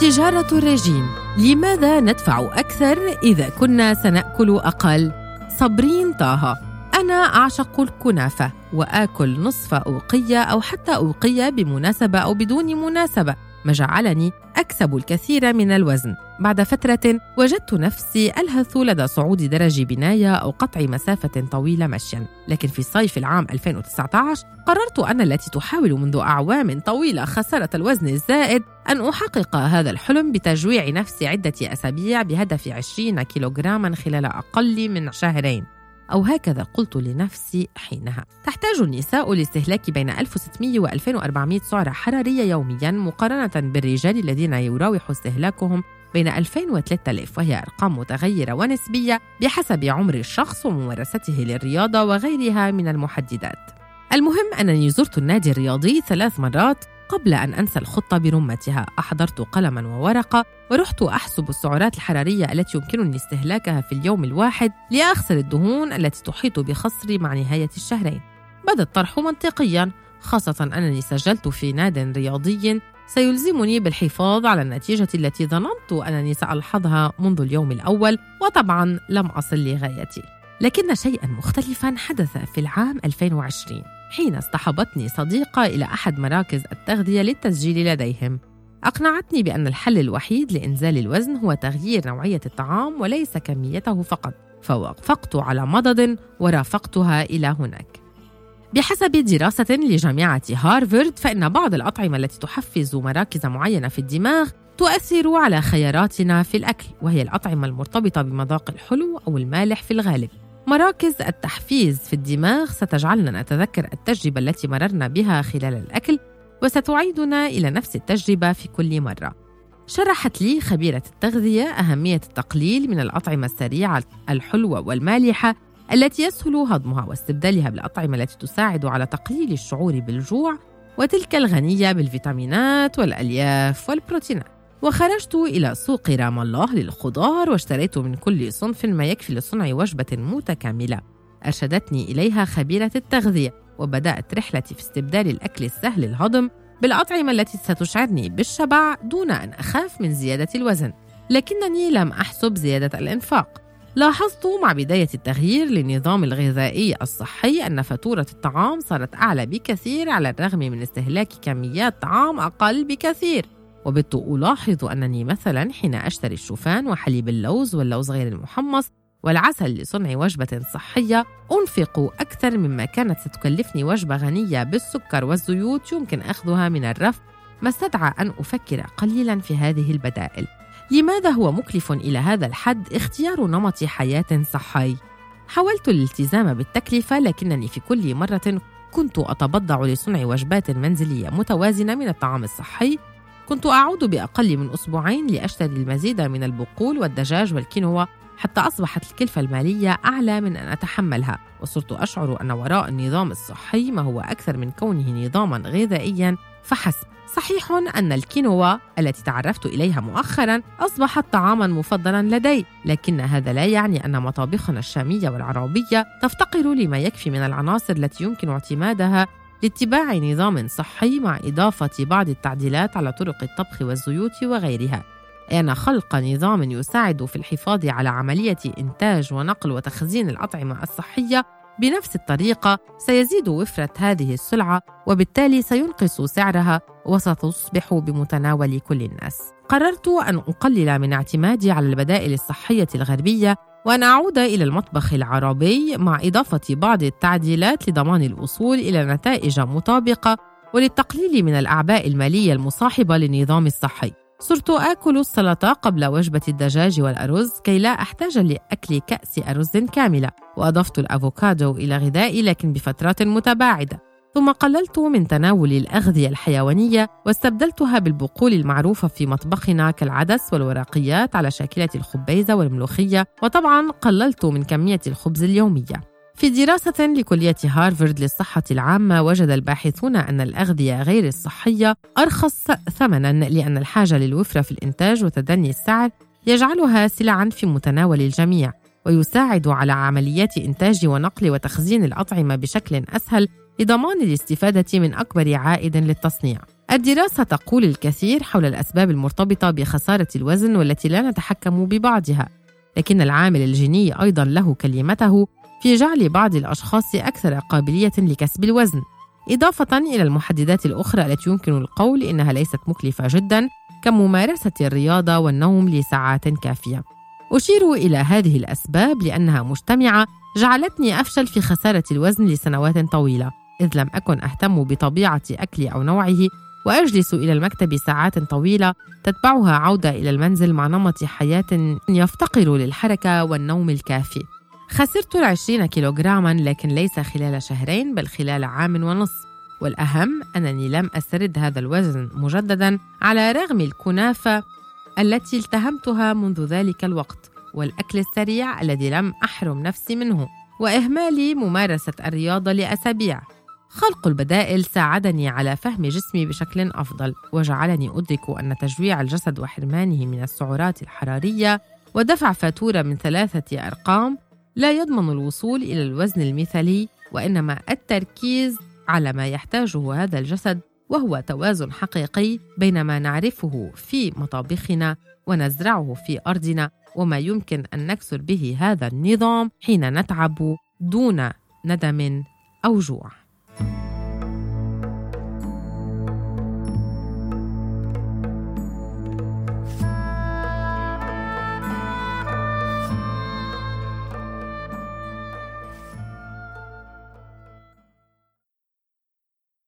تجارة الرجيم لماذا ندفع أكثر إذا كنا سنأكل أقل؟ صبرين طه أنا أعشق الكنافة وآكل نصف أوقية أو حتى أوقية بمناسبة أو بدون مناسبة ما جعلني أكسب الكثير من الوزن. بعد فترة وجدت نفسي ألهث لدى صعود درج بناية أو قطع مسافة طويلة مشيا. لكن في صيف العام 2019 قررت أنا التي تحاول منذ أعوام طويلة خسارة الوزن الزائد أن أحقق هذا الحلم بتجويع نفسي عدة أسابيع بهدف 20 كيلوغراما خلال أقل من شهرين. أو هكذا قلت لنفسي حينها. تحتاج النساء لاستهلاك بين 1600 و 2400 سعرة حرارية يوميا مقارنة بالرجال الذين يراوح استهلاكهم بين 2000 و 3000 وهي أرقام متغيرة ونسبية بحسب عمر الشخص وممارسته للرياضة وغيرها من المحددات. المهم أنني زرت النادي الرياضي ثلاث مرات قبل أن أنسى الخطة برمتها. أحضرت قلما وورقة ورحت أحسب السعرات الحرارية التي يمكنني استهلاكها في اليوم الواحد لأخسر الدهون التي تحيط بخصري مع نهاية الشهرين. بدأ الطرح منطقيا خاصة أنني سجلت في ناد رياضي سيلزمني بالحفاظ على النتيجة التي ظننت أنني سألحظها منذ اليوم الأول وطبعا لم أصل لغايتي. لكن شيئا مختلفا حدث في العام 2020 حين اصطحبتني صديقة إلى أحد مراكز التغذية للتسجيل لديهم. أقنعتني بأن الحل الوحيد لإنزال الوزن هو تغيير نوعية الطعام وليس كميته فقط فوافقت على مضض ورافقتها إلى هناك. بحسب دراسة لجامعة هارفارد فإن بعض الأطعمة التي تحفز مراكز معينة في الدماغ تؤثر على خياراتنا في الأكل وهي الأطعمة المرتبطة بمذاق الحلو أو المالح في الغالب. مراكز التحفيز في الدماغ ستجعلنا نتذكر التجربة التي مررنا بها خلال الأكل وستعيدنا إلى نفس التجربة في كل مرة. شرحت لي خبيرة التغذية أهمية التقليل من الأطعمة السريعة الحلوة والمالحة التي يسهل هضمها واستبدالها بالأطعمة التي تساعد على تقليل الشعور بالجوع وتلك الغنية بالفيتامينات والألياف والبروتينات. وخرجت إلى سوق رام الله للخضار واشتريت من كل صنف ما يكفي لصنع وجبة متكاملة. أرشدتني إليها خبيرة التغذية وبدأت رحلتي في استبدال الأكل السهل الهضم بالأطعمة التي ستشعرني بالشبع دون أن أخاف من زيادة الوزن. لكنني لم أحسب زيادة الإنفاق. لاحظت مع بداية التغيير للنظام الغذائي الصحي أن فاتورة الطعام صارت أعلى بكثير على الرغم من استهلاك كميات طعام أقل بكثير. وبت ألاحظ أنني مثلا حين أشتري الشوفان وحليب اللوز واللوز غير المحمص والعسل لصنع وجبة صحية أنفق أكثر مما كانت ستكلفني وجبة غنية بالسكر والزيوت يمكن أخذها من الرف ما استدعى أن أفكر قليلا في هذه البدائل. لماذا هو مكلف إلى هذا الحد؟ اختيار نمط حياة صحي؟ حاولت الالتزام بالتكلفة لكنني في كل مرة كنت أتبضع لصنع وجبات منزلية متوازنة من الطعام الصحي. كنت أعود بأقل من أسبوعين لأشتري المزيد من البقول والدجاج والكينوا حتى أصبحت الكلفة المالية أعلى من أن أتحملها. وصرت أشعر أن وراء النظام الصحي ما هو أكثر من كونه نظاما غذائيا فحسب. صحيح أن الكينوا التي تعرفت إليها مؤخرا أصبحت طعاما مفضلا لدي لكن هذا لا يعني أن مطابخنا الشامية والعربية تفتقر لما يكفي من العناصر التي يمكن اعتمادها لاتباع نظام صحي مع إضافة بعض التعديلات على طرق الطبخ والزيوت وغيرها أن خلق نظام يساعد في الحفاظ على عملية إنتاج ونقل وتخزين الأطعمة الصحية بنفس الطريقة سيزيد وفرة هذه السلعة وبالتالي سينقص سعرها وستصبح بمتناول كل الناس. قررت أن أقلل من اعتمادي على البدائل الصحية الغربية وأن أعود إلى المطبخ العربي مع إضافة بعض التعديلات لضمان الوصول إلى نتائج مطابقة وللتقليل من الأعباء المالية المصاحبة للنظام الصحي. صرت آكل السلطة قبل وجبة الدجاج والأرز كي لا أحتاج لأكل كأس أرز كاملة، وأضفت الأفوكادو إلى غذائي لكن بفترات متباعدة. ثم قللت من تناول الأغذية الحيوانية واستبدلتها بالبقول المعروفة في مطبخنا كالعدس والورقيات على شاكلة الخبيزة والملوخية وطبعا قللت من كمية الخبز اليومية. في دراسة لكلية هارفارد للصحة العامة وجد الباحثون أن الأغذية غير الصحية أرخص ثمنا لأن الحاجة للوفرة في الإنتاج وتدني السعر يجعلها سلعا في متناول الجميع ويساعد على عمليات إنتاج ونقل وتخزين الأطعمة بشكل أسهل لضمان الاستفادة من أكبر عائد للتصنيع. الدراسة تقول الكثير حول الأسباب المرتبطة بخسارة الوزن والتي لا نتحكم ببعضها، لكن العامل الجيني أيضا له كلمته في جعل بعض الأشخاص أكثر قابلية لكسب الوزن، إضافة إلى المحددات الأخرى التي يمكن القول إنها ليست مكلفة جدا كممارسة الرياضة والنوم لساعات كافية. أشير إلى هذه الأسباب لأنها مجتمعة جعلتني أفشل في خسارة الوزن لسنوات طويلة، إذ لم أكن أهتم بطبيعة أكلي أو نوعه وأجلس إلى المكتب ساعات طويلة تتبعها عودة إلى المنزل مع نمط حياة يفتقر للحركة والنوم الكافي. خسرت العشرين كيلوغراما لكن ليس خلال شهرين بل خلال عام ونصف والأهم أنني لم أسترد هذا الوزن مجددا على رغم الكنافة التي التهمتها منذ ذلك الوقت والأكل السريع الذي لم أحرم نفسي منه وإهمال ممارسة الرياضة لأسابيع خلق البدائل ساعدني على فهم جسمي بشكل أفضل وجعلني أدرك أن تجويع الجسد وحرمانه من السعرات الحرارية ودفع فاتورة من ثلاثة أرقام لا يضمن الوصول إلى الوزن المثالي وإنما التركيز على ما يحتاجه هذا الجسد وهو توازن حقيقي بين ما نعرفه في مطابخنا ونزرعه في أرضنا وما يمكن أن نكسر به هذا النظام حين نتعب دون ندم أو جوع. Bye.